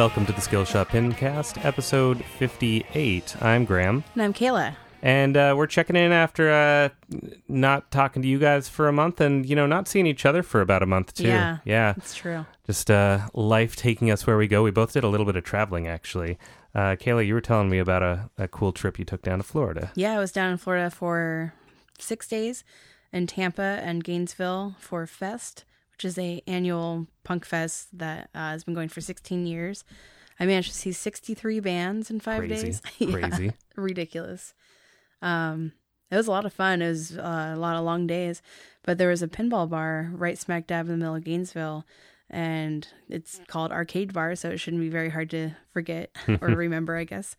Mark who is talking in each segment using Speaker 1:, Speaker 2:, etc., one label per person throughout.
Speaker 1: Welcome to the Skillshot Pincast, episode 58. I'm Graham,
Speaker 2: And I'm Kayla.
Speaker 1: and uh, we're checking in after uh, not talking to you guys for a month and, you know, not seeing each other for about a month, too.
Speaker 2: Yeah.
Speaker 1: Yeah.
Speaker 2: It's true.
Speaker 1: Just uh, life taking us where we go. We both did a little bit of traveling, actually. Uh, Kayla, you were telling me about a, a cool trip you took down to Florida.
Speaker 2: Yeah, I was down in Florida for six days in Tampa and Gainesville for Fest, which is a annual punk fest that uh, has been going for 16 years. I managed to see 63 bands in five
Speaker 1: Crazy.
Speaker 2: days. Yeah,
Speaker 1: Crazy.
Speaker 2: ridiculous. Um, it was a lot of fun. It was uh, a lot of long days, but there was a pinball bar right smack dab in the middle of Gainesville, and it's called Arcade Bar, so it shouldn't be very hard to forget or remember, I guess.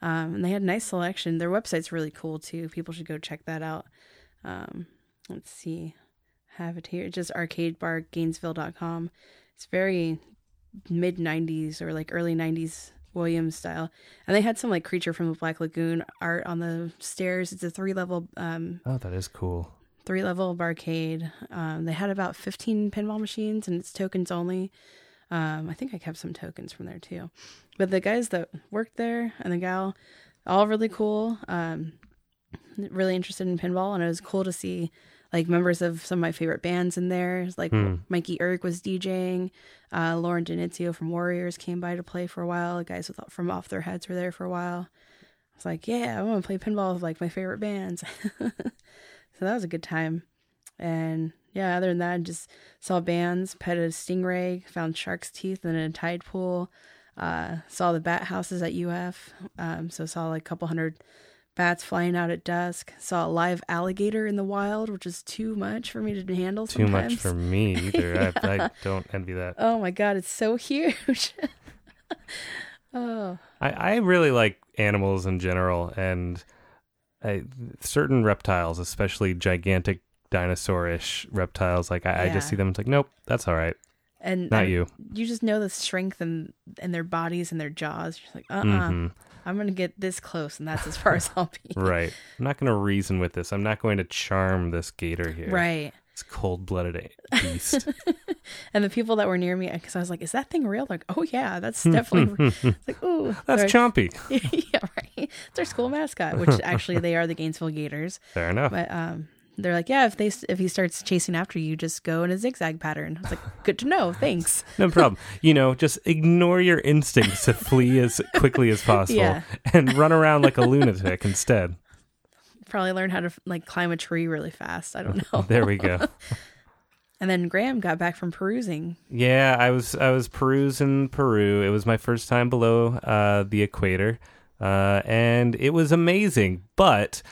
Speaker 2: Um, and they had a nice selection. Their website's really cool too. People should go check that out. Um, let's see, have it here. Just arcadebargainesville.com. It's very mid 90s or like early 90s Williams style. And they had some like creature from the Black Lagoon art on the stairs. It's a three level um
Speaker 1: Oh, that is cool.
Speaker 2: three level barcade. Um they had about 15 pinball machines and it's tokens only. Um I think I kept some tokens from there too. But the guys that worked there and the gal all really cool. Um really interested in pinball and it was cool to see like members of some of my favorite bands in there. Like
Speaker 1: Hmm.
Speaker 2: Mikey Erg was DJing. Uh, Lauren Denitzio from Worriers came by to play for a while. The guys with, from Off Their Heads were there for a while. I was like, yeah, I want to play pinball with like my favorite bands. so that was a good time. And yeah, other than that, I just saw bands, pet a stingray, found shark's teeth in a tide pool. Uh, saw the bat houses at UF. Um, so saw like a couple hundred bats flying out at dusk. Saw a live alligator in the wild, which is too much for me to handle.
Speaker 1: Too
Speaker 2: Sometimes.
Speaker 1: much for me either. I, I don't envy that.
Speaker 2: Oh my god, it's so huge. oh,
Speaker 1: I, I really like animals in general, and I, certain reptiles, especially gigantic dinosaurish reptiles. Like I, I just see them. It's like, nope, that's all right.
Speaker 2: and
Speaker 1: Not
Speaker 2: and
Speaker 1: you.
Speaker 2: You just know the strength and and their bodies and their jaws. You're like, uh, uh
Speaker 1: Mhm.
Speaker 2: I'm gonna get this close, and that's as far as I'll be.
Speaker 1: Right. I'm not going to reason with this. I'm not going to charm this gator here.
Speaker 2: Right.
Speaker 1: It's cold blooded beast.
Speaker 2: And the people that were near me, because I was like, "Is that thing real?" Like, "Oh yeah, that's definitely." it's like, "Ooh,
Speaker 1: That's
Speaker 2: They're-
Speaker 1: Chompy.
Speaker 2: yeah, right. It's our school mascot, which actually they are the Gainesville Gators.
Speaker 1: Fair enough.
Speaker 2: But um, they're like, yeah, if they if he starts chasing after you, just go in a zigzag pattern. I was like, good to know. Thanks.
Speaker 1: No problem. You know, just ignore your instincts to flee as quickly as possible
Speaker 2: Yeah.
Speaker 1: and run around like a lunatic instead.
Speaker 2: Probably learn how to like climb a tree really fast. I don't know.
Speaker 1: There we go.
Speaker 2: And then Graham got back from perusing.
Speaker 1: Yeah, I was I was perusing Peru. It was my first time below uh, the equator, uh, and it was amazing. But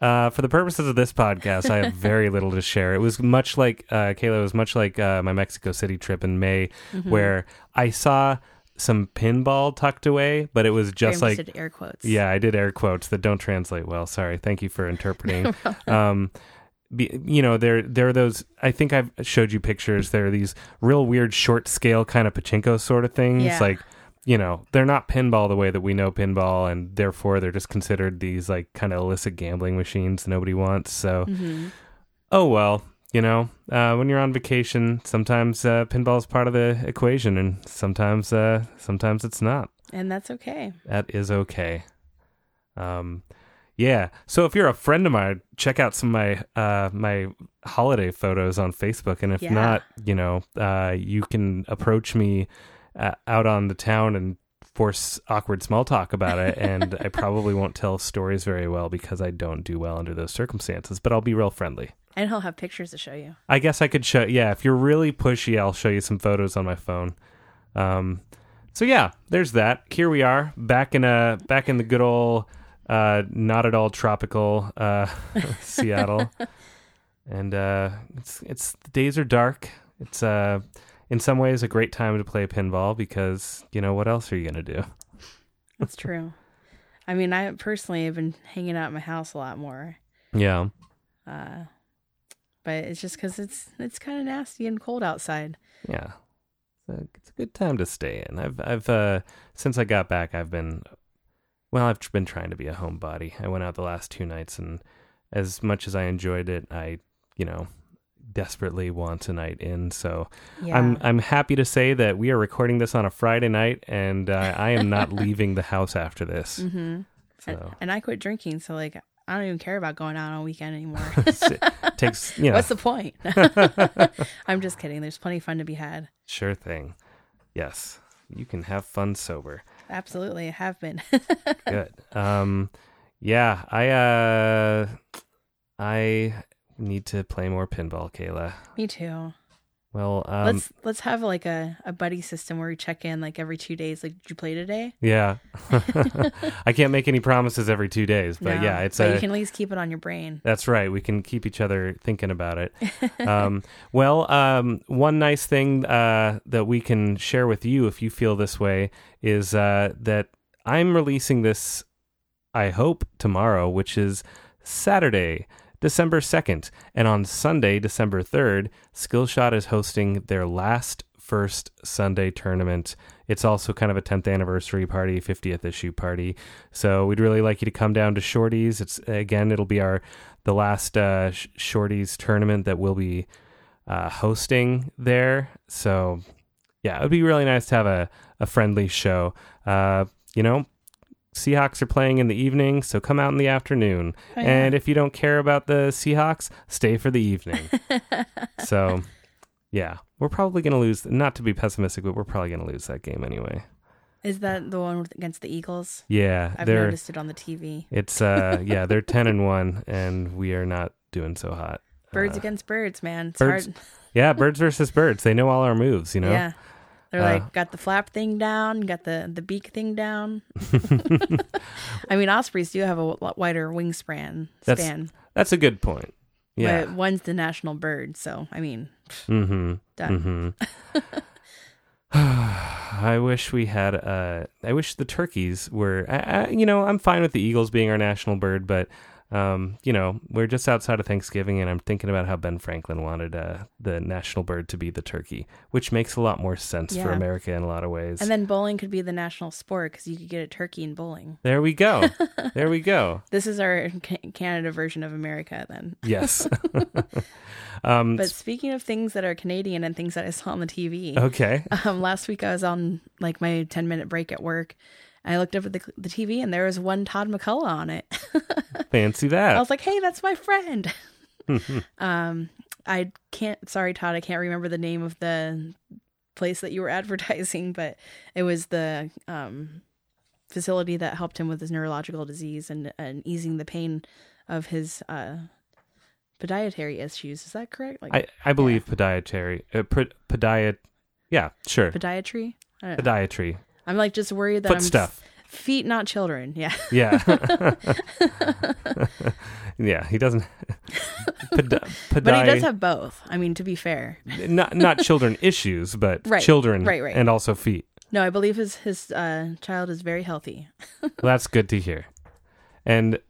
Speaker 1: uh, for the purposes of this podcast, I have very little to share. It was much like uh, Kayla. It was much like uh, my Mexico City trip in May,
Speaker 2: Mm-hmm.
Speaker 1: where I saw some pinball tucked away, but it was just
Speaker 2: Graham
Speaker 1: like
Speaker 2: did air quotes.
Speaker 1: yeah, I did air quotes that don't translate well. Sorry. Thank you for interpreting. um, be, you know, there there are those. I think I've showed you pictures. There are these real weird short scale kind of pachinko sort of things.
Speaker 2: Yeah.
Speaker 1: Like, you know, they're not pinball the way that we know pinball, and therefore they're just considered these like kind of illicit gambling machines nobody wants. So,
Speaker 2: hmm
Speaker 1: oh well. You know, uh, when you're on vacation, sometimes uh, pinball is part of the equation, and sometimes uh, sometimes it's not
Speaker 2: And that's okay.
Speaker 1: that is okay. Um, yeah. So if you're a friend of mine, check out some of my uh my holiday photos on Facebook, and if
Speaker 2: Yeah.
Speaker 1: not, you know, uh, you can approach me uh, out on the town and force awkward small talk about it, and I probably won't tell stories very well because I don't do well under those circumstances. But I'll be real friendly.
Speaker 2: And he'll have pictures to show you.
Speaker 1: I guess I could show. Yeah, if you're really pushy, I'll show you some photos on my phone. Um, so yeah, there's that. Here we are, back in a back in the good old, uh, not at all tropical uh, Seattle, and uh, it's it's the days are dark. It's uh, in some ways a great time to play pinball because you know what else are you gonna do?
Speaker 2: That's true. I mean, I personally have been hanging out at my house a lot more.
Speaker 1: Yeah,
Speaker 2: Uh, but it's just because it's it's kind of nasty and cold outside.
Speaker 1: yeah. It's a, it's a good time to stay in. I've I've uh, since I got back, I've been well, I've been trying to be a homebody. I went out the last two nights, and as much as I enjoyed it, I, you know, desperately want a night in. So
Speaker 2: Yeah.
Speaker 1: I'm I'm happy to say that we are recording this on a Friday night, and uh, I am not leaving the house after this.
Speaker 2: hmm
Speaker 1: So
Speaker 2: And, and I quit drinking, so like I don't even care about going out on a weekend anymore.
Speaker 1: takes you know
Speaker 2: What's the point? I'm just kidding. There's plenty of fun to be had.
Speaker 1: sure thing. Yes, you can have fun sober.
Speaker 2: Absolutely, I have been.
Speaker 1: Good. Um, yeah, I uh, I need to play more pinball, Kayla.
Speaker 2: Me too.
Speaker 1: Well, um,
Speaker 2: let's let's have like a, a buddy system where we check in like every two days. Like, did you play today?
Speaker 1: yeah, I can't make any promises every two days, but
Speaker 2: No,
Speaker 1: yeah, it's
Speaker 2: but
Speaker 1: a.
Speaker 2: you can at least keep it on your brain.
Speaker 1: That's right. We can keep each other thinking about it. um, well, um, one nice thing uh, that we can share with you, if you feel this way, is uh, that I'm releasing this. I hope tomorrow, which is Saturday, December 2nd. And on Sunday, December 3rd, Skillshot is hosting their last first Sunday tournament. It's also kind of a 10th anniversary party, 50th issue party. So we'd really like you to come down to Shorties. It's again, it'll be our the last uh, Sh- Shorties tournament that we'll be uh, hosting there. So yeah, it would be really nice to have a, a friendly show. Uh, you know, Seahawks are playing in the evening, so come out in the afternoon.
Speaker 2: Oh, yeah.
Speaker 1: And if you don't care about the Seahawks, stay for the evening. so, yeah, we're probably going to lose. Not to be pessimistic, but we're probably going to lose that game anyway.
Speaker 2: Is that the one against the Eagles?
Speaker 1: Yeah,
Speaker 2: I've noticed it on the TV.
Speaker 1: it's uh yeah they're ten and one, and we are not doing so hot.
Speaker 2: Birds
Speaker 1: Uh,
Speaker 2: against birds, man. It's
Speaker 1: birds-
Speaker 2: hard.
Speaker 1: yeah, birds versus birds. They know all our moves, you know.
Speaker 2: Yeah. They're
Speaker 1: Uh,
Speaker 2: like got the flap thing down, got the the beak thing down. I mean, ospreys do have a wider wingspan
Speaker 1: That's-
Speaker 2: span,
Speaker 1: That's a good point. Yeah.
Speaker 2: but one's the national bird. So I mean,
Speaker 1: Mm-hmm.
Speaker 2: done.
Speaker 1: Mm-hmm. I wish we had. Uh, I wish the turkeys were. I, I, you know, I'm fine with the eagles being our national bird, but um, you know, we're just outside of Thanksgiving, and I'm thinking about how Ben Franklin wanted uh, the national bird to be the turkey, which makes a lot more sense for America in a lot of ways.
Speaker 2: And then bowling could be the national sport because you could get a turkey in bowling.
Speaker 1: there we go. there we go.
Speaker 2: This is our Canada version of America, then.
Speaker 1: Yes. um,
Speaker 2: But speaking of things that are Canadian and things that I saw on the TV,
Speaker 1: okay.
Speaker 2: um, last week I was on like my 10 minute break at work. I looked up at the, the TV and there was one Todd MacCulloch on it.
Speaker 1: Fancy that.
Speaker 2: I was like, hey, that's my friend. um, I can't, sorry, Todd, I can't remember the name of the place that you were advertising, but it was the um, facility that helped him with his neurological disease and, and easing the pain of his uh, podiatry issues. Is that correct? Like
Speaker 1: I, I believe podiatry. Uh, podiat. Yeah, sure.
Speaker 2: podiatry?
Speaker 1: Podiatry.
Speaker 2: I'm like just worried that
Speaker 1: Foot
Speaker 2: I'm
Speaker 1: stuff.
Speaker 2: feet, not children. Yeah.
Speaker 1: Yeah. yeah, he doesn't.
Speaker 2: But he does have both. I mean, to be fair.
Speaker 1: not not children issues, but
Speaker 2: Right,
Speaker 1: children
Speaker 2: right, right.
Speaker 1: and also feet.
Speaker 2: No, I believe his his uh, child is very healthy.
Speaker 1: Well, that's good to hear. And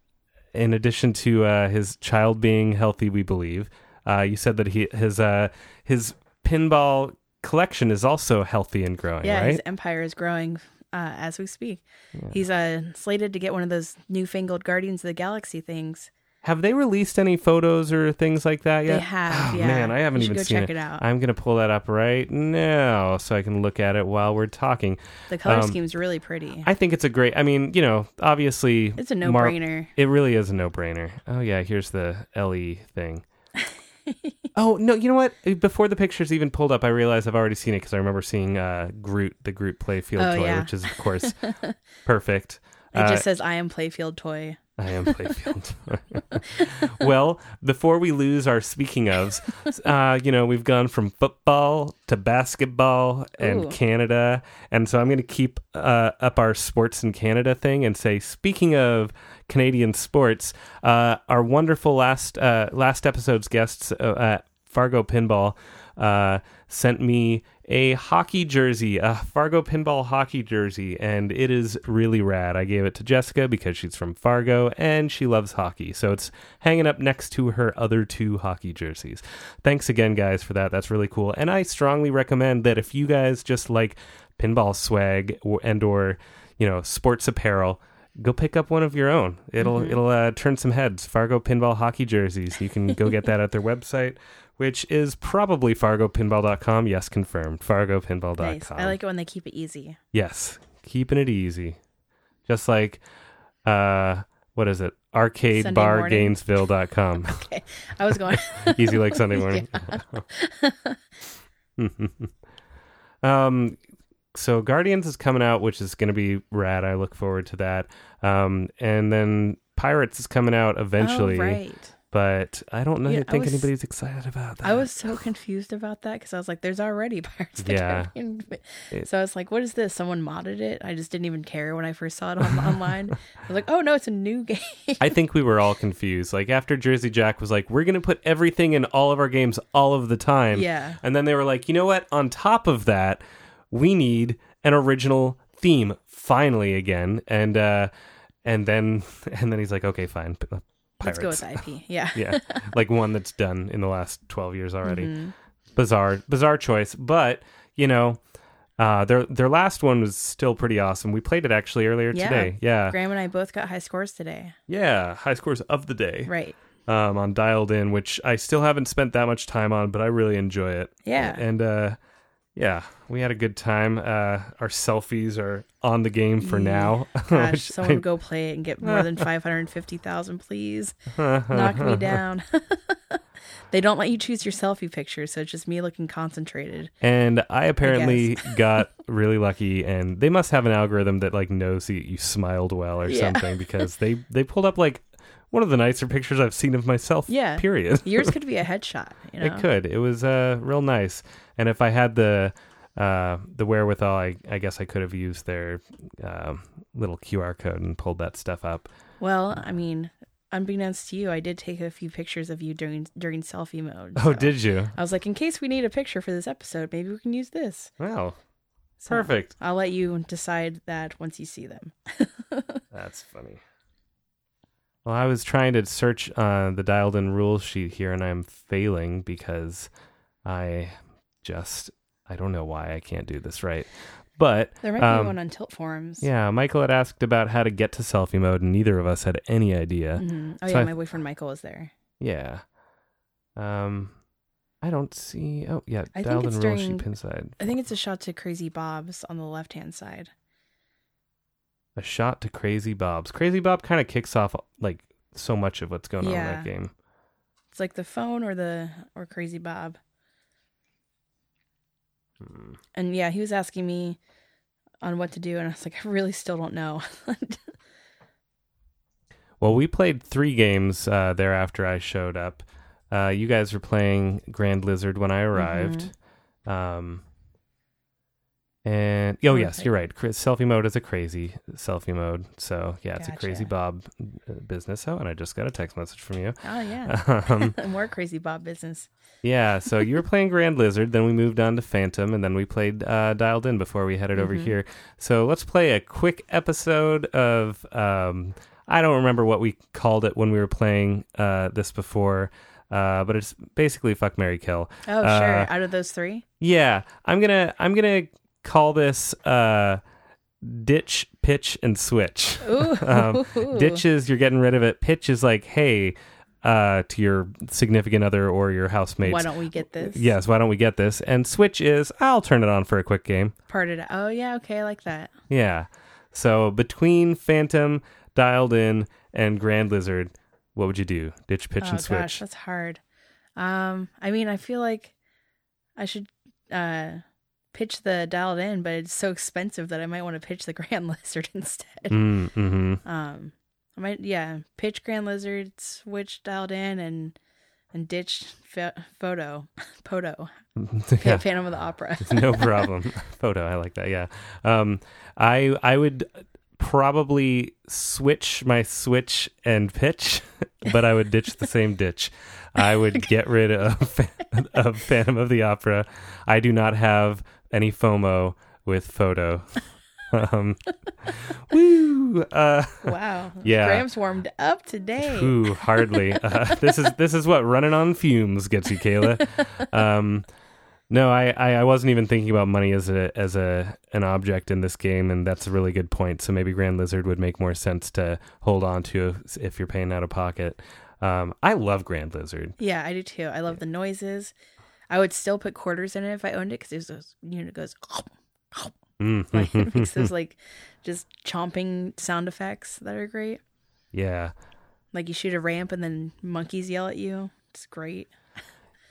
Speaker 1: in addition to uh, his child being healthy, we believe uh, you said that he his uh, his pinball collection is also healthy and growing,
Speaker 2: Yeah, his empire is growing uh, as we speak. He's uh, slated to get one of those newfangled Guardians of the Galaxy things.
Speaker 1: Have they released any photos or things like that yet?
Speaker 2: They have,
Speaker 1: Oh,
Speaker 2: yeah.
Speaker 1: Man, I haven't even
Speaker 2: go
Speaker 1: seen
Speaker 2: check
Speaker 1: it.
Speaker 2: it out.
Speaker 1: I'm gonna pull that up right now so I can look at it while we're talking.
Speaker 2: The color
Speaker 1: Um,
Speaker 2: scheme's really pretty.
Speaker 1: I think it's a great. I mean, you know, obviously,
Speaker 2: it's a no
Speaker 1: Mar-
Speaker 2: brainer.
Speaker 1: It really is a no-brainer. Oh yeah, here's the LE thing. oh no, you know what? Before the pictures even pulled up, I realized I've already seen it because I remember seeing uh, Groot, the Groot Playfield
Speaker 2: Oh,
Speaker 1: toy,
Speaker 2: yeah.
Speaker 1: which is of course perfect.
Speaker 2: It
Speaker 1: Uh,
Speaker 2: just says I am Playfield toy.
Speaker 1: I am Playfield. Toy. Well, before we lose our speaking ofs, uh, you know, we've gone from football to basketball and
Speaker 2: Ooh.
Speaker 1: Canada, and so I'm going to keep uh, up our sports in Canada thing and say, speaking of Canadian sports, uh, our wonderful last uh, last episode's guests uh, at Fargo Pinball uh, sent me a hockey jersey, a Fargo pinball hockey jersey, and it is really rad. I gave it to Jessica because she's from Fargo and she loves hockey. So it's hanging up next to her other two hockey jerseys. Thanks again, guys, for that. That's really cool. And I strongly recommend that if you guys just like pinball swag and or you know sports apparel go pick up one of your own. It'll it'll uh, turn some heads. Fargo pinball hockey jerseys. You can go get that at their website, which is probably fargopinball.com. Yes, confirmed. Fargopinball.com.
Speaker 2: Nice. I like it when they keep it easy.
Speaker 1: Yes, keeping it easy. Just like uh what is it? Arcadebargainesville.com.
Speaker 2: Okay. I was going.
Speaker 1: easy like Sunday morning. um so Guardians is coming out, which is going to be rad. I look forward to that. Um, and then Pirates is coming out eventually,
Speaker 2: Oh, right.
Speaker 1: but I don't know.
Speaker 2: Yeah,
Speaker 1: think
Speaker 2: was-
Speaker 1: anybody's excited about that.
Speaker 2: I was so confused about that because I was like, "There's already Pirates of the
Speaker 1: Yeah.
Speaker 2: Caribbean." So I was like, "What is this?" Someone modded it. I just didn't even care when I first saw it on, online. I was like, "Oh no, it's a new game."
Speaker 1: I think we were all confused. Like after Jersey Jack was like, "We're going to put everything in all of our games all of the time,"
Speaker 2: yeah,
Speaker 1: and then they were like, "You know what? On top of that, we need an original theme finally again." And uh, and then and then he's like, "Okay, fine, p- uh,
Speaker 2: let's go with IP. Yeah.
Speaker 1: yeah, like one that's done in the last twelve years already.
Speaker 2: Mhm.
Speaker 1: Bizarre, bizarre choice, but you know, uh, their their last one was still pretty awesome. We played it actually earlier
Speaker 2: Yeah.
Speaker 1: today. Yeah,
Speaker 2: Graham and I both got high scores today.
Speaker 1: yeah, high scores of the day
Speaker 2: Right.
Speaker 1: um, on Dialed In, which I still haven't spent that much time on, but I really enjoy it.
Speaker 2: Yeah.
Speaker 1: and uh, yeah, we had a good time. Uh, our selfies are on the game for now.
Speaker 2: Gosh, someone go play it and get more than five hundred fifty thousand, please. Knock me down. they don't let you choose your selfie picture, so it's just me looking concentrated.
Speaker 1: And I apparently got really lucky, and they must have an algorithm that like knows that you smiled well or
Speaker 2: Yeah.
Speaker 1: something because they they pulled up like one of the nicer pictures I've seen of myself.
Speaker 2: Yeah.
Speaker 1: Period.
Speaker 2: Yours could be a headshot. You know?
Speaker 1: It could. It was uh real nice. And if I had the uh the wherewithal, I I guess I could have used their um little QR code and pulled that stuff up.
Speaker 2: Well, I mean, unbeknownst to you, I did take a few pictures of you during during selfie mode.
Speaker 1: Oh, did you?
Speaker 2: I was like, in case we need a picture for this episode, maybe we can use this.
Speaker 1: Wow.
Speaker 2: So
Speaker 1: Perfect.
Speaker 2: I'll let you decide that once you see them.
Speaker 1: That's funny. Well, I was trying to search uh, the dialed in rules sheet here, and I'm failing because I just I don't know why I can't do this right. But
Speaker 2: There might
Speaker 1: Um,
Speaker 2: be one on Tilt Forums.
Speaker 1: yeah, Michael had asked about how to get to selfie mode, and neither of us had any idea.
Speaker 2: Mhm. Oh
Speaker 1: So
Speaker 2: yeah,
Speaker 1: I-
Speaker 2: my boyfriend Michael was there.
Speaker 1: Yeah. Um, I don't see. Oh, yeah,
Speaker 2: I
Speaker 1: dialed in rule sheet
Speaker 2: during- I think it's a shot to Crazy Bob's on the left hand side.
Speaker 1: A shot to Crazy Bob's. Crazy Bob kind of kicks off like so much of what's going on in
Speaker 2: Yeah.
Speaker 1: that game.
Speaker 2: It's like the phone or the or Crazy Bob.
Speaker 1: Hmm.
Speaker 2: And yeah, he was asking me on what to do, and I was like, I really still don't know.
Speaker 1: Well, we played three games uh, there after I showed up. Uh, you guys were playing Grand Lizard when I arrived. Um, and oh yes, you're right. Selfie mode is a crazy selfie mode. So yeah, it's a crazy Bob uh, business. Oh, and I just got a text message from you.
Speaker 2: oh yeah,
Speaker 1: Um,
Speaker 2: more Crazy Bob business.
Speaker 1: yeah, so you were playing Grand Lizard, then we moved on to Phantom, and then we played uh, Dialed In before we headed over
Speaker 2: Mhm.
Speaker 1: here. So let's play a quick episode of. Um, I don't remember what we called it when we were playing uh, this before, uh, but it's basically Fuck Mary Kill.
Speaker 2: Oh
Speaker 1: Uh,
Speaker 2: sure, out of those three,
Speaker 1: Yeah, I'm gonna I'm gonna call this uh, Ditch, Pitch, and Switch. Um, Ditch is you're getting rid of it. Pitch is like, hey, uh, to your significant other or your housemates.
Speaker 2: Why don't we get this?
Speaker 1: Yes, why don't we get this? And Switch is I'll turn it on for a quick game.
Speaker 2: part it. Oh yeah, okay, I like that.
Speaker 1: Yeah. So between Phantom, Dialed In, and Grand Lizard, what would you do? Ditch, pitch,
Speaker 2: oh
Speaker 1: and switch.
Speaker 2: gosh, that's hard. Um, I mean, I feel like I should uh pitch the dialed in, but it's so expensive that I might want to pitch the Grand Lizard instead.
Speaker 1: Mm, mm-hmm.
Speaker 2: Um, I might yeah pitch Grand Lizard, switch dialed in, and and ditch pho- photo, poto,
Speaker 1: yeah.
Speaker 2: Phantom of the Opera.
Speaker 1: no problem. Photo, I like that. Yeah. Um, I I would probably switch my switch and pitch, but I would ditch the same ditch. I would get rid of of Phantom of the Opera. I do not have any FOMO with photo. Um, woo! Uh,
Speaker 2: wow.
Speaker 1: Yeah.
Speaker 2: Graham's warmed up today.
Speaker 1: Ooh, hardly. Uh, this is this is what running on fumes gets you, Kayla. Um, No, I, I, I wasn't even thinking about money as a as a an object in this game, and that's a really good point. So maybe Grand Lizard would make more sense to hold on to if, if you're paying out of pocket. Um, I love Grand Lizard.
Speaker 2: Yeah, I do too. I love the noises. I would still put quarters in it if I owned it because there's those you know it goes
Speaker 1: Mm.
Speaker 2: like it makes those like just chomping sound effects that are great.
Speaker 1: yeah,
Speaker 2: Like you shoot a ramp and then monkeys yell at you. It's great.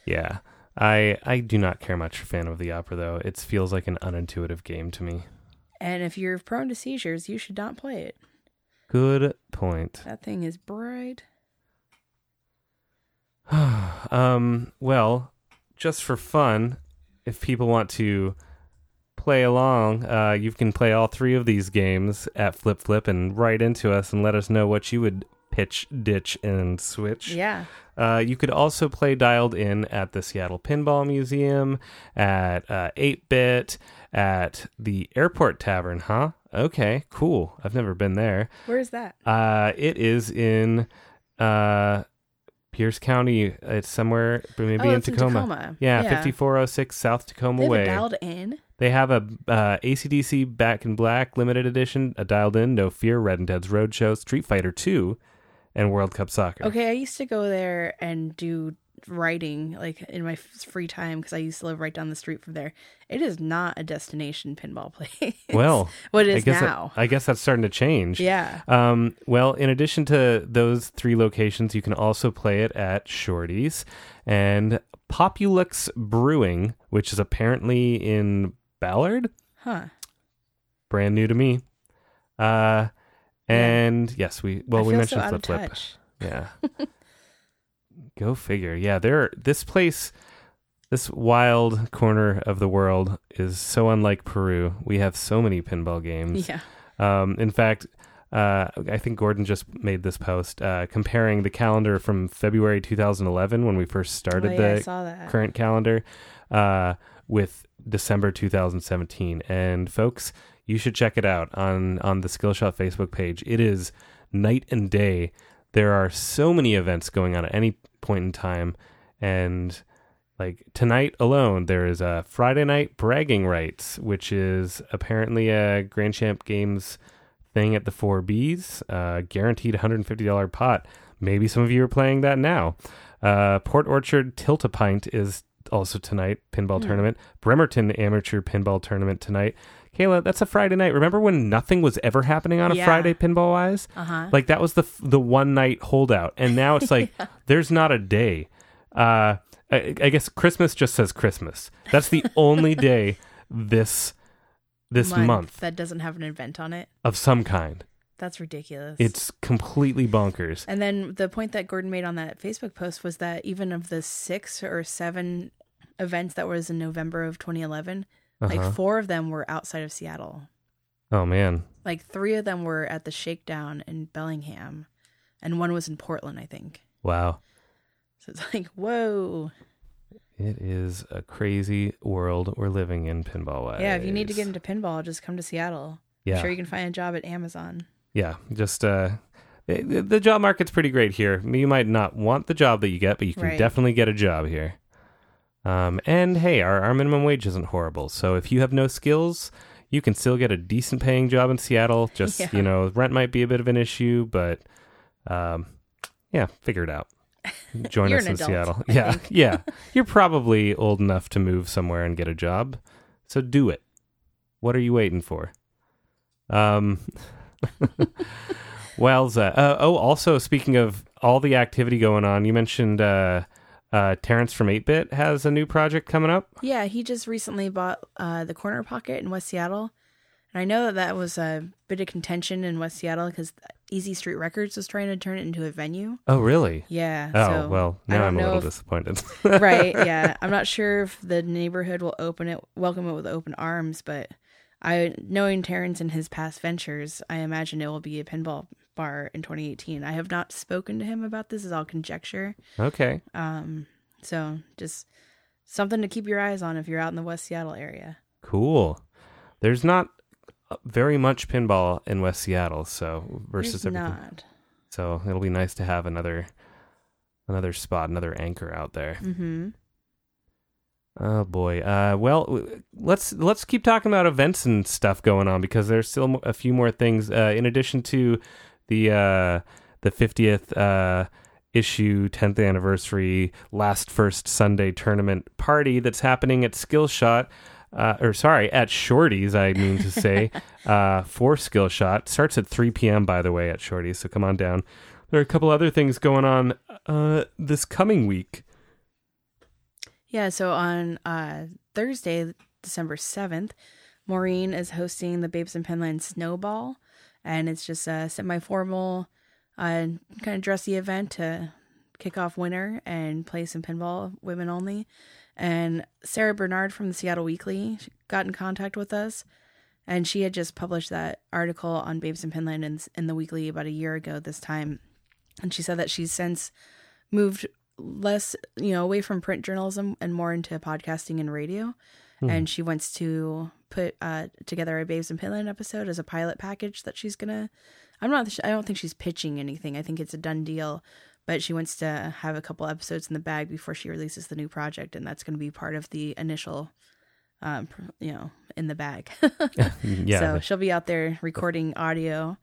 Speaker 1: yeah. I I do not care much for Phantom of the Opera though. It feels like an unintuitive game to me.
Speaker 2: And if you're prone to seizures, you should not play it.
Speaker 1: Good point.
Speaker 2: That thing is bright.
Speaker 1: um, well, just for fun, if people want to play along, uh, you can play all three of these games at Flip Flip and write into us and let us know what you would pitch, ditch, and switch.
Speaker 2: Yeah.
Speaker 1: Uh, you could also play dialed in at the Seattle Pinball Museum, at uh, 8-Bit, at the Airport Tavern, huh? Okay, cool. I've never been there.
Speaker 2: Where's that?
Speaker 1: Uh, it is in uh, Pierce County. It's somewhere, maybe
Speaker 2: oh,
Speaker 1: in
Speaker 2: it's
Speaker 1: Tacoma.
Speaker 2: in Tacoma.
Speaker 1: Yeah, 5406 South Tacoma
Speaker 2: They
Speaker 1: Way.
Speaker 2: dialed in.
Speaker 1: They have a uh, ACDC Back in Black limited edition, a dialed in, No Fear, Red and Ted's Roadshow, Street Fighter 2, and World Cup Soccer.
Speaker 2: Okay, I used to go there and do writing like in my free time because I used to live right down the street from there. It is not a destination pinball place.
Speaker 1: Well,
Speaker 2: what it
Speaker 1: I
Speaker 2: is
Speaker 1: guess that-
Speaker 2: now.
Speaker 1: I guess that's starting to change.
Speaker 2: yeah.
Speaker 1: Um, well, in addition to those three locations, you can also play it at Shorty's and Populuxe Brewing, which is apparently in Ballard.
Speaker 2: Huh.
Speaker 1: Brand new to me. Uh, and yes, we well
Speaker 2: I
Speaker 1: we mentioned
Speaker 2: so
Speaker 1: Flip Flip. Yeah. Go figure. Yeah, there. This place, this wild corner of the world, is so unlike Peru. We have so many pinball games.
Speaker 2: Yeah.
Speaker 1: Um, in fact, uh, I think Gordon just made this post uh, comparing the calendar from February 2011 when we first started
Speaker 2: oh, yeah,
Speaker 1: the current calendar uh, with December 2017. And folks, you should check it out on on the Skillshot Facebook page. It is night and day. There are so many events going on at any point in time, and like tonight alone, there is a Friday night bragging rights, which is apparently a Grand Champ Games thing at the Four Bs, uh, guaranteed $150 pot. Maybe some of you are playing that now. Uh, Port Orchard Tilt a Pint is also tonight, pinball
Speaker 2: Hmm.
Speaker 1: tournament. Bremerton Amateur Pinball Tournament tonight. Kayla, that's a Friday night. Remember when nothing was ever happening on a
Speaker 2: Yeah.
Speaker 1: Friday pinball wise?
Speaker 2: Uh huh.
Speaker 1: Like that was the the one night holdout, and now it's like there's not a day. Uh, I, I guess Christmas just says Christmas. That's the only day this this month.
Speaker 2: that doesn't have an event on it.
Speaker 1: of some kind.
Speaker 2: That's ridiculous.
Speaker 1: It's completely bonkers.
Speaker 2: And then the point that Gordon made on that Facebook post was that even of the six or seven events that was in November of 2011,
Speaker 1: Uh-huh.
Speaker 2: like four of them were outside of Seattle.
Speaker 1: oh man,
Speaker 2: Like three of them were at the Shakedown in Bellingham, and one was in Portland, I think.
Speaker 1: wow!
Speaker 2: So it's like, whoa.
Speaker 1: It is a crazy world we're living in, pinball wise.
Speaker 2: Yeah, if you need to get into pinball, just come to Seattle.
Speaker 1: yeah,
Speaker 2: I'm sure you can find a job at Amazon.
Speaker 1: yeah, just uh. The job market's pretty great here. You might not want the job that you get, but you can
Speaker 2: Right.
Speaker 1: definitely get a job here. Um, and hey, our, our minimum wage isn't horrible. So if you have no skills, you can still get a decent paying job in Seattle. Just,
Speaker 2: Yeah.
Speaker 1: you know, rent might be a bit of an issue, but um, yeah, figure it out. Join us in
Speaker 2: adult,
Speaker 1: Seattle.
Speaker 2: I
Speaker 1: yeah, yeah. You're probably old enough to move somewhere and get a job. So do it. What are you waiting for? Um, Wowza. Uh, oh, also, speaking of all the activity going on, you mentioned uh, uh, Terrence from 8 Bit has a new project coming up.
Speaker 2: Yeah, he just recently bought uh, the Corner Pocket in West Seattle. And I know that that was a bit of contention in West Seattle because Easy Street Records was trying to turn it into a venue.
Speaker 1: Oh, really?
Speaker 2: Yeah.
Speaker 1: Oh,
Speaker 2: so
Speaker 1: well, now I'm a little
Speaker 2: if-
Speaker 1: disappointed.
Speaker 2: right. Yeah. I'm not sure if the neighborhood will open it, welcome it with open arms, but I, knowing Terrence and his past ventures, I imagine it will be a pinball bar in 2018. I have not spoken to him about this; is all conjecture.
Speaker 1: okay.
Speaker 2: Um, so just something to keep your eyes on if you're out in the West Seattle area.
Speaker 1: Cool. There's not very much pinball in West Seattle, so versus
Speaker 2: There's
Speaker 1: everything.
Speaker 2: not.
Speaker 1: So it'll be nice to have another another spot, another anchor out there.
Speaker 2: Mm-hmm.
Speaker 1: Oh boy. Uh, well, let's let's keep talking about events and stuff going on because there's still a few more things. Uh, in addition to the uh, the fiftieth uh, issue, tenth anniversary, last first Sunday tournament party that's happening at Skillshot. Uh, or sorry, at Shorty's, I mean to say, uh, for Skillshot starts at 3 p.m. By the way, at Shorty's, so come on down. There are a couple other things going on uh, this coming week.
Speaker 2: Yeah, so on uh, Thursday, December 7th, Maureen is hosting the Babes and Pinland Snowball. And it's just a semi formal, uh, kind of dressy event to kick off winter and play some pinball, women only. And Sarah Bernard from the Seattle Weekly got in contact with us. And she had just published that article on Babes and Pinland in, in the weekly about a year ago this time. And she said that she's since moved less, you know, away from print journalism and more into podcasting and radio. And she wants to put uh, together a Babes and Pinland episode as a pilot package that she's gonna. I'm not. I don't think she's pitching anything. I think it's a done deal. But she wants to have a couple episodes in the bag before she releases the new project, and that's going to be part of the initial, um, you know, in the bag.
Speaker 1: Yeah,
Speaker 2: So she'll be out there recording audio.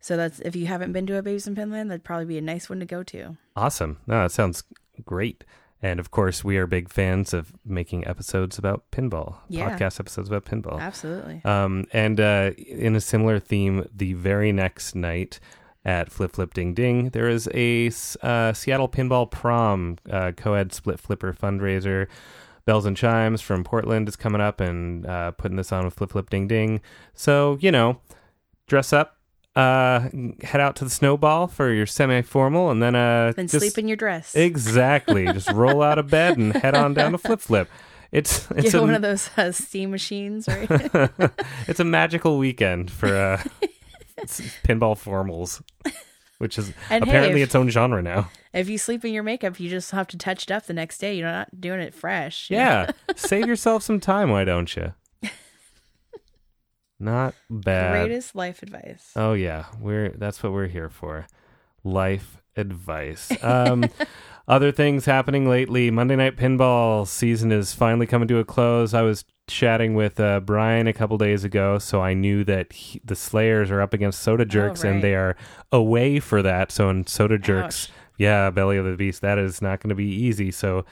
Speaker 2: So that's if you haven't been to a Babes and Pinland, that'd probably be a nice one to go to.
Speaker 1: Awesome. No, that sounds great. And of course, we are big fans of making episodes about pinball,
Speaker 2: Yeah.
Speaker 1: podcast episodes about pinball.
Speaker 2: Absolutely.
Speaker 1: Um, and uh, in a similar theme, the very next night at Flip Flip Ding Ding, there is a uh, Seattle Pinball Prom uh, co-ed split flipper fundraiser. Bells and Chimes from Portland is coming up and uh, putting this on with Flip Flip Ding Ding. So you know, dress up. Uh, head out to the snowball for your semi-formal, and then uh,
Speaker 2: Then
Speaker 1: just-
Speaker 2: sleep in your dress.
Speaker 1: Exactly. Just roll out of bed and head on down to Flip Flip. It's it's a,
Speaker 2: one of those uh, steam machines, right?
Speaker 1: it's a magical weekend for uh, pinball formals, which is
Speaker 2: And hey,
Speaker 1: apparently
Speaker 2: if-
Speaker 1: its own genre now.
Speaker 2: if you sleep in your makeup, you just have to touch it up the next day. You're not doing it fresh.
Speaker 1: Yeah, save yourself some time, why don't you? Not bad.
Speaker 2: Greatest life advice.
Speaker 1: Oh yeah, we're that's what we're here for. Life advice. Um, other things happening lately. Monday Night Pinball season is finally coming to a close. I was chatting with uh, Brian a couple days ago, so I knew that he, the Slayers are up against Soda Jerks,
Speaker 2: right.
Speaker 1: and they are away for that. So in Soda Jerks,
Speaker 2: Ouch.
Speaker 1: yeah, Belly of the Beast, that is not going to be easy. So.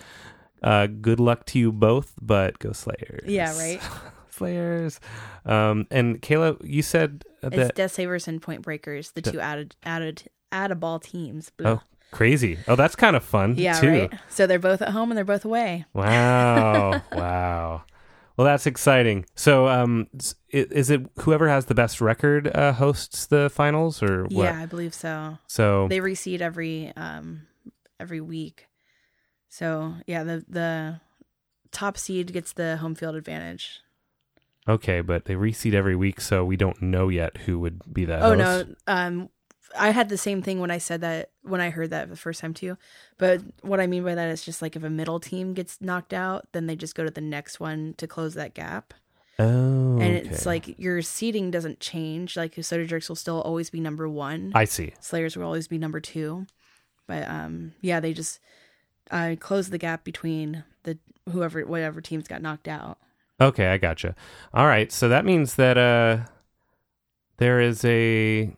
Speaker 1: Uh, good luck to you both, but go Slayers.
Speaker 2: Yeah, right.
Speaker 1: Slayers. Um, and Kayla, you said
Speaker 2: It's
Speaker 1: that
Speaker 2: Death Savers and Point Breakers, the two added added add ball teams. Blah.
Speaker 1: Oh, crazy. Oh, that's kind of fun
Speaker 2: yeah,
Speaker 1: too.
Speaker 2: right. So they're both at home and they're both away.
Speaker 1: Wow. wow. Well, that's exciting. So, um, is it whoever has the best record uh, hosts the finals, or what?
Speaker 2: Yeah, I believe so.
Speaker 1: So,
Speaker 2: They reseed every um every week. So yeah, the the top seed gets the home field advantage.
Speaker 1: Okay, but they reseed every week, so we don't know yet who would be that.
Speaker 2: Oh
Speaker 1: host.
Speaker 2: no, um, I had the same thing when I said that when I heard that the first time too. But what I mean by that is just like if a middle team gets knocked out, then they just go to the next one to close that gap.
Speaker 1: Oh,
Speaker 2: And
Speaker 1: okay.
Speaker 2: it's like your seating doesn't change. Like Soda Jerks will still always be number one.
Speaker 1: I see.
Speaker 2: Slayers will always be number two. But um, yeah, they just uh, close the gap between the whoever whatever teams got knocked out.
Speaker 1: Okay, I gotcha. All right, so that means that uh, there is a.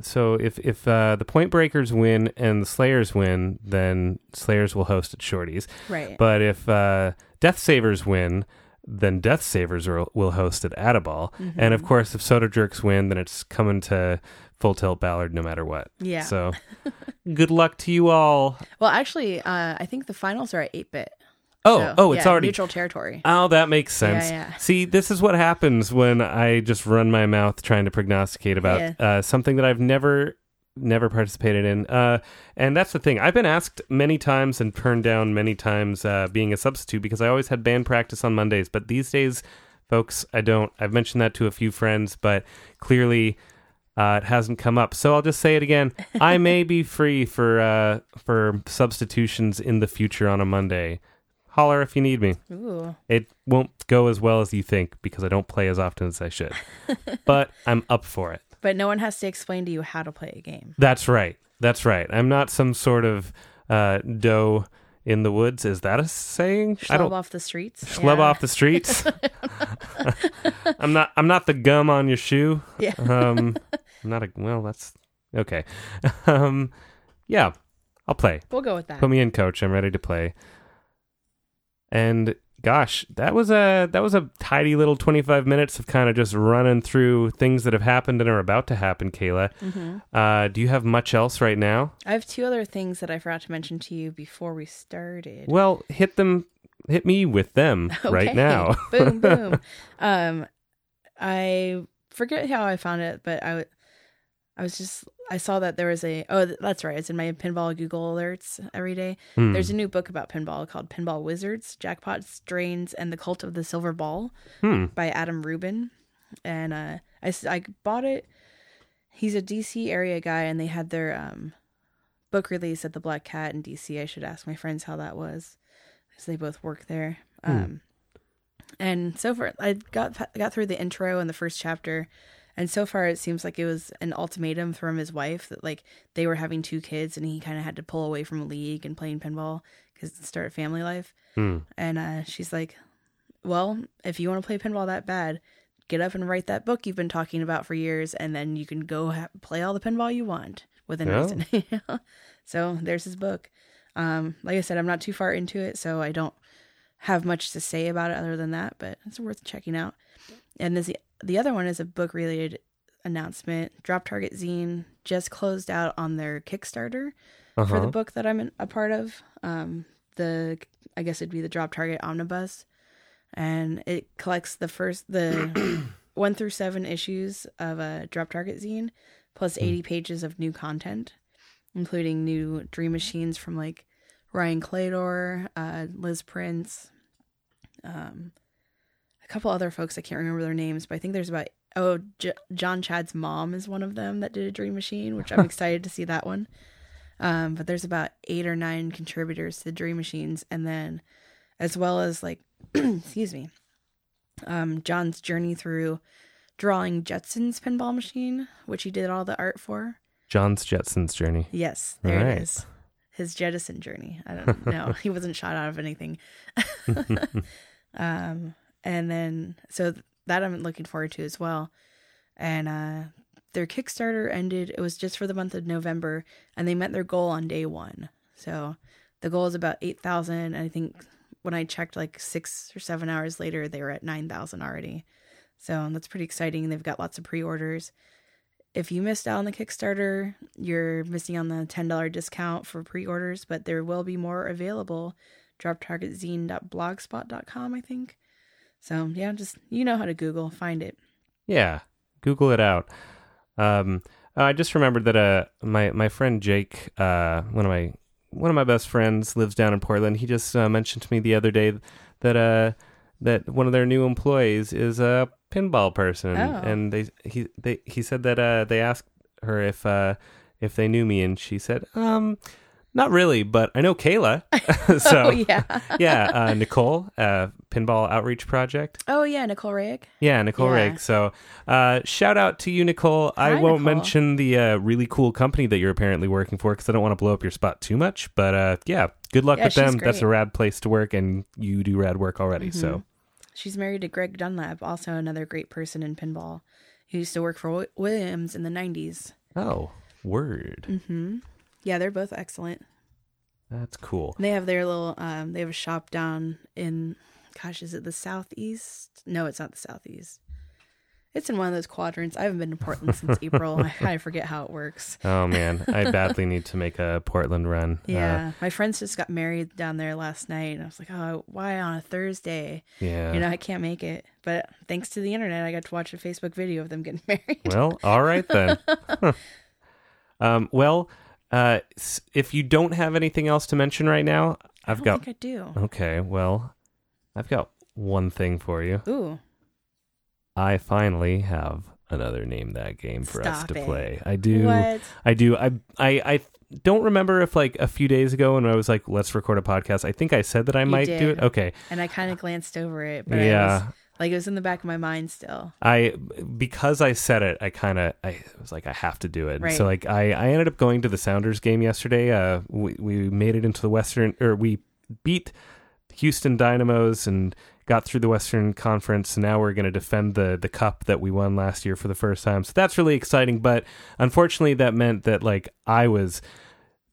Speaker 1: So if if uh, the Point Breakers win and the Slayers win, then Slayers will host at Shorty's.
Speaker 2: Right.
Speaker 1: But if uh, Death Savers win, then Death Savers will, will host at Add-a-Ball. And
Speaker 2: Mm-hmm.
Speaker 1: of course, if Soda Jerks win, then it's coming to Full Tilt Ballard no matter what.
Speaker 2: Yeah.
Speaker 1: So good luck to you all.
Speaker 2: well, actually, uh, I think the finals are at eight bit.
Speaker 1: Oh,
Speaker 2: So,
Speaker 1: oh, it's
Speaker 2: yeah,
Speaker 1: already.
Speaker 2: neutral territory.
Speaker 1: Oh, that makes sense.
Speaker 2: Yeah, yeah.
Speaker 1: See, this is what happens when I just run my mouth trying to prognosticate about uh, something that I've never never participated in. Uh, and that's the thing. I've been asked many times and turned down many times uh, being a substitute because I always had band practice on Mondays. But these days, folks, I don't. I've mentioned that to a few friends, but clearly. Uh, it hasn't come up, so I'll just say it again. I may be free for uh, for substitutions in the future on a Monday. Holler if you need me.
Speaker 2: Ooh.
Speaker 1: It won't go as well as you think because I don't play as often as I should. but I'm up for it.
Speaker 2: But no one has to explain to you how to play a game.
Speaker 1: That's right. That's right. I'm not some sort of uh, dough in the woods. Is that a saying? I
Speaker 2: Schlub
Speaker 1: don't
Speaker 2: off the streets.
Speaker 1: schlub
Speaker 2: Yeah.
Speaker 1: off the streets. I'm not. I'm not the gum on your shoe.
Speaker 2: Yeah.
Speaker 1: Um, I'm not a. Well, that's okay. Um, yeah, I'll play.
Speaker 2: We'll go with that.
Speaker 1: Put me in, coach. I'm ready to play. And gosh, that was a that was a tidy little 25 minutes of kind of just running through things that have happened and are about to happen. Kayla,
Speaker 2: hmm
Speaker 1: uh, do you have much else right now?
Speaker 2: I have two other things that I forgot to mention to you before we started.
Speaker 1: Well, hit them. Hit me with them right now.
Speaker 2: boom, boom. Um, I forget how I found it, but I, I was just I saw that there was a oh that's right. It's in my pinball Google alerts every day.
Speaker 1: Hmm.
Speaker 2: There's a new book about pinball called Pinball Wizards, Jackpots, Drains, and the Cult of the Silver Ball
Speaker 1: Hmm.
Speaker 2: by Adam Ruben, and uh, I I bought it. He's a DC area guy, and they had their um book release at the Black Cat in DC. I should ask my friends how that was, because they both work there.
Speaker 1: Hmm.
Speaker 2: Um, and so far, I got got through the intro and the first chapter, and so far it seems like it was an ultimatum from his wife that like they were having two kids, and he kind of had to pull away from league and playing pinball because start family life.
Speaker 1: Hmm.
Speaker 2: And uh, she's like, "Well, if you want to play pinball that bad, get up and write that book you've been talking about for years, and then you can go ha- play all the pinball you want within
Speaker 1: Yeah.
Speaker 2: reason." so there's his book. Um, like I said, I'm not too far into it, so I don't have much to say about it other than that. But it's worth checking out. And this, the other one is a book related announcement. Drop Target Zine just closed out on their Kickstarter for the
Speaker 1: Uh-huh.
Speaker 2: book that I'm a part of. Um, the I guess it'd be the Drop Target Omnibus, and it collects the first the one through seven issues of a Drop Target zine, plus eighty pages of new content, including new Dream Machines from like Ryan Clador, uh, Liz Prince, um, a couple other folks I can't remember their names, but I think there's about oh J- John Chad's mom is one of them that did a Dream Machine, which I'm excited to see that one. Um, but there's about eight or nine contributors to the Dream Machines, and then as well as like, excuse me, um, John's journey through drawing Jetson's pinball machine, which he did all the art for.
Speaker 1: John's Jetsons journey.
Speaker 2: Yes, there
Speaker 1: Right.
Speaker 2: it is. His jettison journey. I don't know. he wasn't shot out of anything. um, and then so that I'm looking forward to as well. And uh, their Kickstarter ended. It was just for the month of November, and they met their goal on day one. So the goal is about eight thousand. I think when I checked, like six or seven hours later, they were at nine thousand already. So that's pretty exciting. They've got lots of pre-orders if you missed out on the Kickstarter, you're missing on the $10 discount for pre orders, but there will be more available. DropTargetZine.blogspot.com, I think. So, yeah, just you know how to Google, find it.
Speaker 1: Yeah, Google it out. Um, I just remembered that uh, my my friend Jake, uh, one of my one of my best friends, lives down in Portland. He just uh, mentioned to me the other day that uh, that one of their new employees is a pinball person,
Speaker 2: Oh.
Speaker 1: and they he they he said that uh, they asked her if uh, if they knew me, and she said, um. Not really, but I know Kayla. so
Speaker 2: oh, yeah.
Speaker 1: yeah, uh, Nicole, uh, Pinball Outreach Project.
Speaker 2: oh, yeah, Nicole Rayek.
Speaker 1: Yeah, Nicole
Speaker 2: Yeah.
Speaker 1: Rake. So, uh, shout out to you, Nicole. I won't
Speaker 2: Nicole.
Speaker 1: mention the uh, really cool company that you're apparently working for because I don't want to blow up your spot too much. But uh, yeah, good luck
Speaker 2: Yeah,
Speaker 1: with them. That's a rad place to work, and you do rad work already. So,
Speaker 2: She's married to Greg Dunlap, also another great person in pinball. He used to work for Williams in the 90s.
Speaker 1: oh, word.
Speaker 2: Mm-hmm. Yeah, they're both excellent.
Speaker 1: That's cool.
Speaker 2: They have their little um they have a shop down in gosh, is it the southeast? No, it's not the southeast. It's in one of those quadrants. I haven't been to Portland since April. I forget how it works.
Speaker 1: Oh man, I badly need to make a Portland run. Uh,
Speaker 2: Yeah. My friends just got married down there last night and I was like, "Oh, why on a Thursday?"
Speaker 1: yeah.
Speaker 2: You know, I can't make it. But thanks to the internet, I got to watch a Facebook video of them getting married.
Speaker 1: Well, all right then. um, well, uh, if you don't have anything else to mention right now,
Speaker 2: I
Speaker 1: I've
Speaker 2: don't
Speaker 1: got.
Speaker 2: think I do.
Speaker 1: Okay, well, I've got one thing for you.
Speaker 2: Ooh.
Speaker 1: I finally have another name that game for us to
Speaker 2: it.
Speaker 1: play. I do.
Speaker 2: What?
Speaker 1: I do. I I I don't remember if like a few days ago when I was like, let's record a podcast. I think I said that I might do it. Okay.
Speaker 2: And I kind of glanced over it, but I
Speaker 1: yeah.
Speaker 2: Like it was in the back of my mind still.
Speaker 1: I because I said it, I kind of I was like I have to do it.
Speaker 2: Right.
Speaker 1: So like I I ended up going to the Sounders game yesterday. Uh, we we made it into the Western or we beat Houston Dynamos and got through the Western Conference. And now we're going to defend the the cup that we won last year for the first time. So that's really exciting. But unfortunately, that meant that like I was.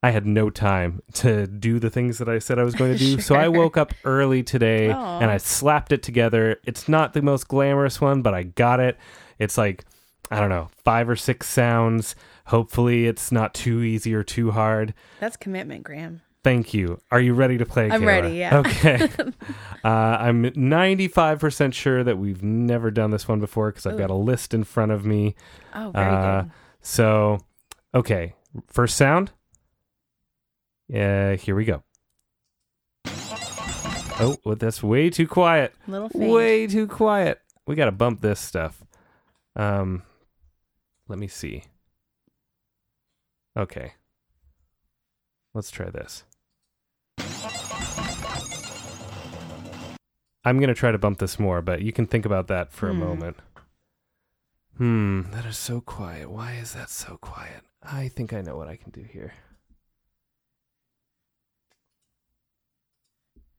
Speaker 1: I had no time to do the things that I said I was going to do. So I woke up early today
Speaker 2: Aw.
Speaker 1: and I slapped it together. It's not the most glamorous one, but I got it. It's like, I don't know, five or six sounds. Hopefully, it's not too easy or too hard.
Speaker 2: That's commitment, Graham.
Speaker 1: Thank you. Are you ready to play?
Speaker 2: I'm
Speaker 1: Kayla?
Speaker 2: ready, yeah.
Speaker 1: Okay. uh, I'm 95% sure that we've never done this one before because I've
Speaker 2: Ooh.
Speaker 1: got a list in front of me.
Speaker 2: Oh, very
Speaker 1: Uh,
Speaker 2: good.
Speaker 1: So, okay. First sound. Yeah, here we go. Oh, well, that's way too quiet.
Speaker 2: Little.
Speaker 1: Way too quiet. We got to bump this stuff. Um, let me see. Okay. Let's try this. I'm going to try to bump this more, but you can think about that for a
Speaker 2: Hmm.
Speaker 1: moment. Hmm, that is so quiet. Why is that so quiet? I think I know what I can do here.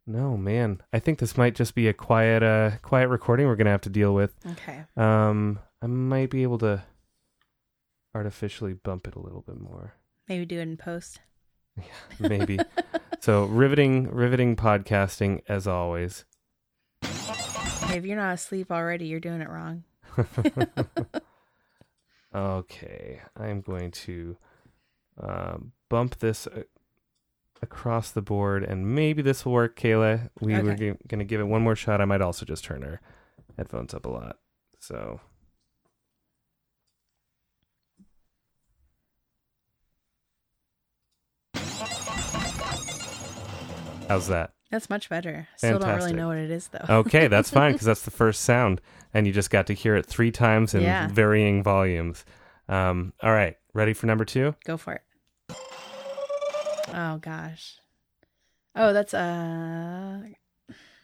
Speaker 1: No, man. I think this might just be a quiet uh quiet recording we're going to have to deal with.
Speaker 2: Okay.
Speaker 1: Um I might be able to artificially bump it a little bit more.
Speaker 2: Maybe do it in post.
Speaker 1: Yeah, maybe. so, riveting riveting podcasting as always.
Speaker 2: If you're not asleep already, you're doing it wrong.
Speaker 1: okay, I'm going to uh, bump this uh, across the board, and maybe this will work, Kayla. We were g- going to give it one more shot. I might also just turn our headphones up a lot. So. How's that?
Speaker 2: That's much better. Still don't really know what it is though.
Speaker 1: Okay, that's fine because that's the first sound, and you just got to hear it three times in
Speaker 2: Yeah.
Speaker 1: varying volumes. Um, all right, ready for number two?
Speaker 2: Go for it. Oh gosh. Oh, that's uh.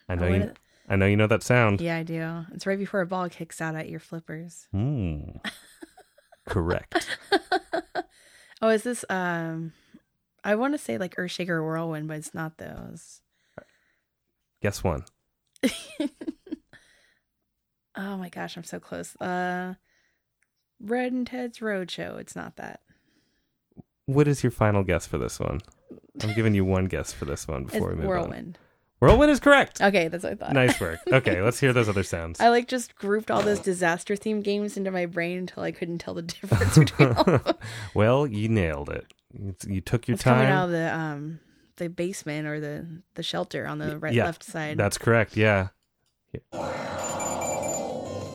Speaker 1: I know you. I know you know that sound.
Speaker 2: Yeah, I do. It's right before a ball kicks out at your flippers.
Speaker 1: Mm. Correct.
Speaker 2: Oh, is this um? I want to say like Earthshaker or Whirlwind, but it's not those.
Speaker 1: Guess one.
Speaker 2: Oh my gosh, I'm so close. Uh, Red and Ted's Roadshow. It's not that.
Speaker 1: What is your final guess for this one? I'm giving you one guess for this one before we move on.
Speaker 2: Whirlwind.
Speaker 1: Whirlwind is correct.
Speaker 2: Okay, that's what I thought.
Speaker 1: nice work. Okay, let's hear those other sounds.
Speaker 2: I like just grouped all those disaster themed games into my brain until I couldn't tell the difference between all of them.
Speaker 1: well, you nailed it. It's, you took your
Speaker 2: It's coming out
Speaker 1: time.
Speaker 2: of the um the basement or the the shelter on the right
Speaker 1: yeah,
Speaker 2: left side.
Speaker 1: That's correct. Yeah. I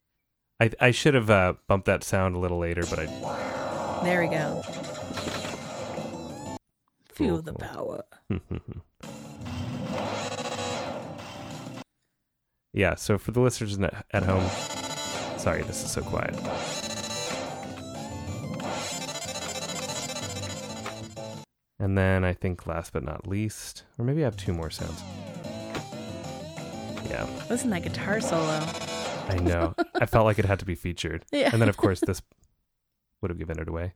Speaker 1: I should have uh, bumped that sound a little later, but I
Speaker 2: There we go. Feel the power.
Speaker 1: yeah. So for the listeners at home, sorry, this is so quiet. And then I think last but not least, or maybe I have two more sounds. Yeah,
Speaker 2: Listen to that guitar solo.
Speaker 1: I know. I felt like it had to be featured.
Speaker 2: Yeah.
Speaker 1: And then, of course, this would have given it away.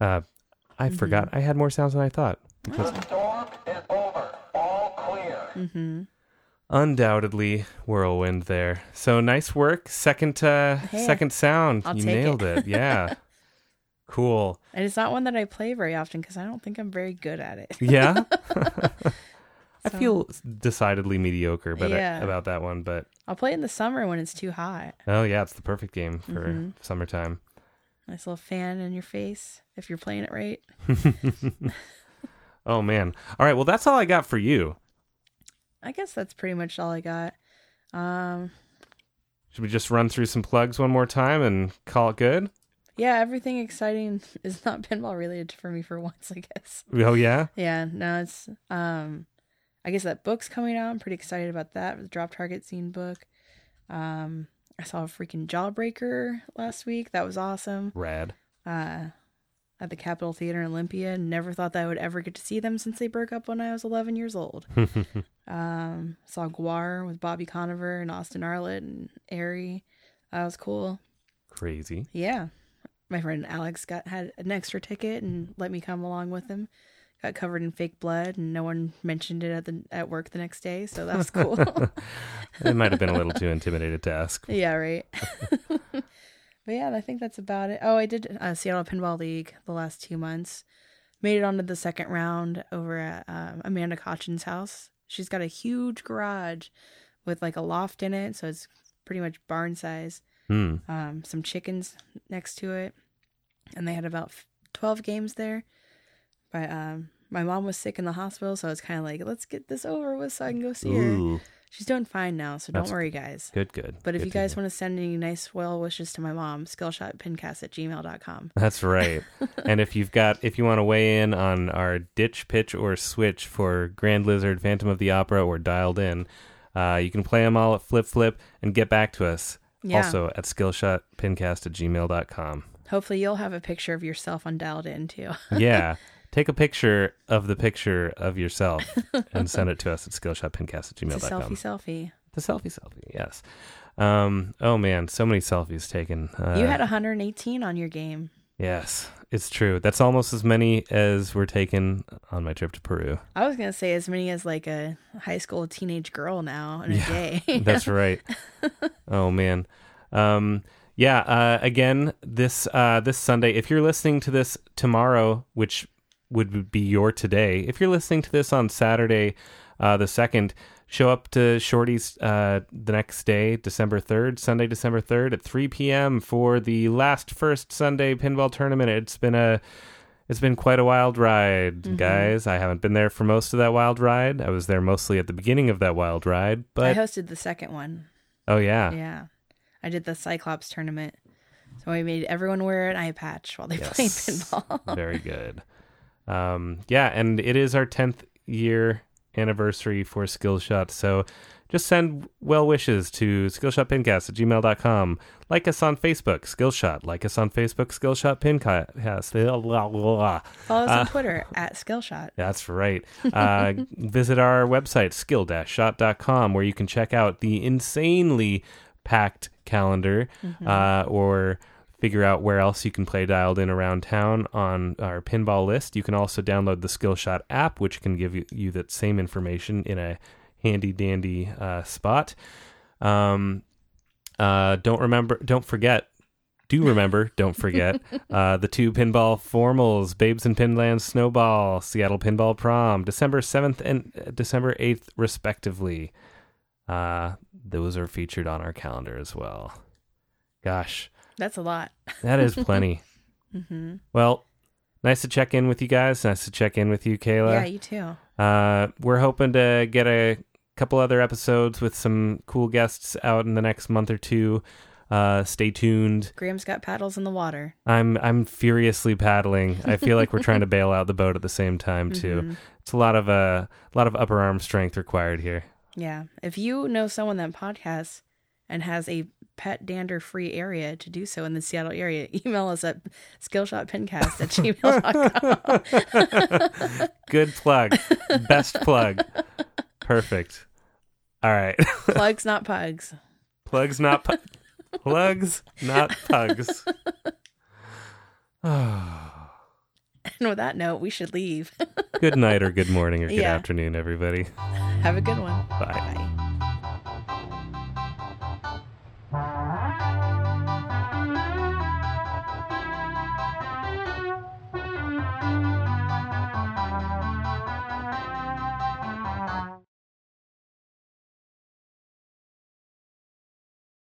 Speaker 1: Uh, I forgot I had more sounds than I thought. Because
Speaker 3: Storm is over. All clear.
Speaker 2: Mm-hmm.
Speaker 1: undoubtedly whirlwind there. So nice work. Second uh
Speaker 2: Hey,
Speaker 1: second sound.
Speaker 2: I'll
Speaker 1: you
Speaker 2: take it.
Speaker 1: nailed it. Yeah. cool.
Speaker 2: And it's not one that I play very often because I don't think I'm very good at it.
Speaker 1: Yeah. I
Speaker 2: So-
Speaker 1: feel decidedly mediocre but
Speaker 2: Yeah.
Speaker 1: about that one, but
Speaker 2: I'll play it in the summer when it's too hot.
Speaker 1: oh yeah, it's the perfect game for
Speaker 2: Mhm.
Speaker 1: summertime.
Speaker 2: Nice little fan in your face if you're playing it right.
Speaker 1: oh man. All right, well that's all I got for you.
Speaker 2: I guess that's pretty much all I got. Um,
Speaker 1: Should we just run through some plugs one more time and call it good?
Speaker 2: yeah, everything exciting is not pinball related for me for once, I guess.
Speaker 1: Oh yeah.
Speaker 2: Yeah, no, it's um I guess that book's coming out. I'm pretty excited about that. The Drop Target Scene book. Um I saw a freaking Jawbreaker last week. That was awesome.
Speaker 1: Rad.
Speaker 2: Uh at the Capitol Theater in Olympia. Never thought that I would ever get to see them since they broke up when I was 11 years old. um saw GWAR with Bobby Conover and Austin Arlett and Airy. That was cool.
Speaker 1: Crazy.
Speaker 2: Yeah. my friend Alex got had an extra ticket and let me come along with him. Got covered in fake blood, and no one mentioned it at the at work the next day, so that was cool.
Speaker 1: It might have been a little too intimidated to ask.
Speaker 2: yeah, right. but yeah, I think that's about it. Oh, I did uh, Seattle Pinball League the last two months. Made it onto the second round over at um, Amanda Cochin's house. She's got a huge garage with like a loft in it, so it's pretty much barn size.
Speaker 1: Hmm.
Speaker 2: Um, some chickens next to it, and they had about twelve games there. But um, my mom was sick in the hospital, so I was kind of like, let's get this over with so I can go see her. She's doing fine now, so don't worry, guys.
Speaker 1: good, good.
Speaker 2: But if
Speaker 1: Good
Speaker 2: you guys want to send any nice well wishes to my mom, skillshotpincast at gmail.com.
Speaker 1: That's right. and if you've got, if you want to weigh in on our ditch, pitch, or switch for Grand Lizard, Phantom of the Opera, or Dialed In, uh, you can play them all at Flip Flip and get back to us.
Speaker 2: Yeah.
Speaker 1: Also at skillshotpincast at gmail.com.
Speaker 2: Hopefully, you'll have a picture of yourself on dialed in too.
Speaker 1: Yeah. Take a picture of the picture of yourself and send it to us at skillshotpincast at
Speaker 2: It's a
Speaker 1: gmail.com.
Speaker 2: selfie selfie.
Speaker 1: The selfie selfie, yes. Um, oh man, so many selfies taken. Uh,
Speaker 2: you had 118 on your game.
Speaker 1: Yes, it's true. That's almost as many as were taken on my trip to Peru.
Speaker 2: I was gonna say as many as like a high school teenage girl now in a
Speaker 1: Yeah,
Speaker 2: day.
Speaker 1: That's right. oh man. Um, yeah. Uh, again, this uh, this Sunday. If you're listening to this tomorrow, which would be your today, if you're listening to this on Saturday, uh, the second, show up to Shorty's uh, the next day, December third, Sunday, December third, at 3 p.m. for the last first Sunday pinball tournament. It's been a it's been quite a wild ride, guys. I haven't been there for most of that wild ride. I was there mostly at the beginning of that wild ride, but I
Speaker 2: hosted the second one.
Speaker 1: oh yeah,
Speaker 2: Yeah, I did the Cyclops tournament. So I made everyone wear an eye patch while they
Speaker 1: Yes.
Speaker 2: played pinball.
Speaker 1: Very good. Um, yeah, and it is our 10th year anniversary for Skillshot. So just send well wishes to skillshotpincast at gmail.com. Like us on Facebook, Skillshot. Like us on Facebook, Skillshot Pincast.
Speaker 2: Follow us
Speaker 1: Uh,
Speaker 2: on Twitter at Skillshot.
Speaker 1: That's right. Uh, visit our website, skill-shot.com, where you can check out the insanely packed calendar uh, or figure out where else you can play dialed in around town on our pinball list. You can also download the Skillshot app, which can give you, you that same information in a handy dandy uh, spot. Um, uh, don't remember, don't forget do remember, don't forget, uh, the two pinball formals, Babes in Pinland Snowball, Seattle Pinball Prom, December 7th and uh, December 8th, respectively. Uh, those are featured on our calendar as well. Gosh,
Speaker 2: That's a lot.
Speaker 1: that is plenty.
Speaker 2: hmm
Speaker 1: well, nice to check in with you guys. Nice to check in with you, Kayla.
Speaker 2: Yeah, you too.
Speaker 1: Uh, we're hoping to get a couple other episodes with some cool guests out in the next month or two. Uh, stay tuned.
Speaker 2: Graham's got paddles in the water.
Speaker 1: I'm I'm furiously paddling. I feel like we're trying to bail out the boat at the same time too.
Speaker 2: Mhm.
Speaker 1: It's a lot of uh, a lot of upper arm strength required here.
Speaker 2: Yeah. If you know someone that podcasts and has a pet dander free area to do so in the Seattle area, email us at skillshotpincast at gmail.com.
Speaker 1: Good plug, best plug, perfect. All right,
Speaker 2: Plugs, not pugs.
Speaker 1: plugs not pu- plugs not pugs.
Speaker 2: And with that note, we should leave.
Speaker 1: good night or good morning or good
Speaker 2: Yeah.
Speaker 1: afternoon, everybody.
Speaker 2: Have a good one.
Speaker 1: Bye.
Speaker 2: Bye.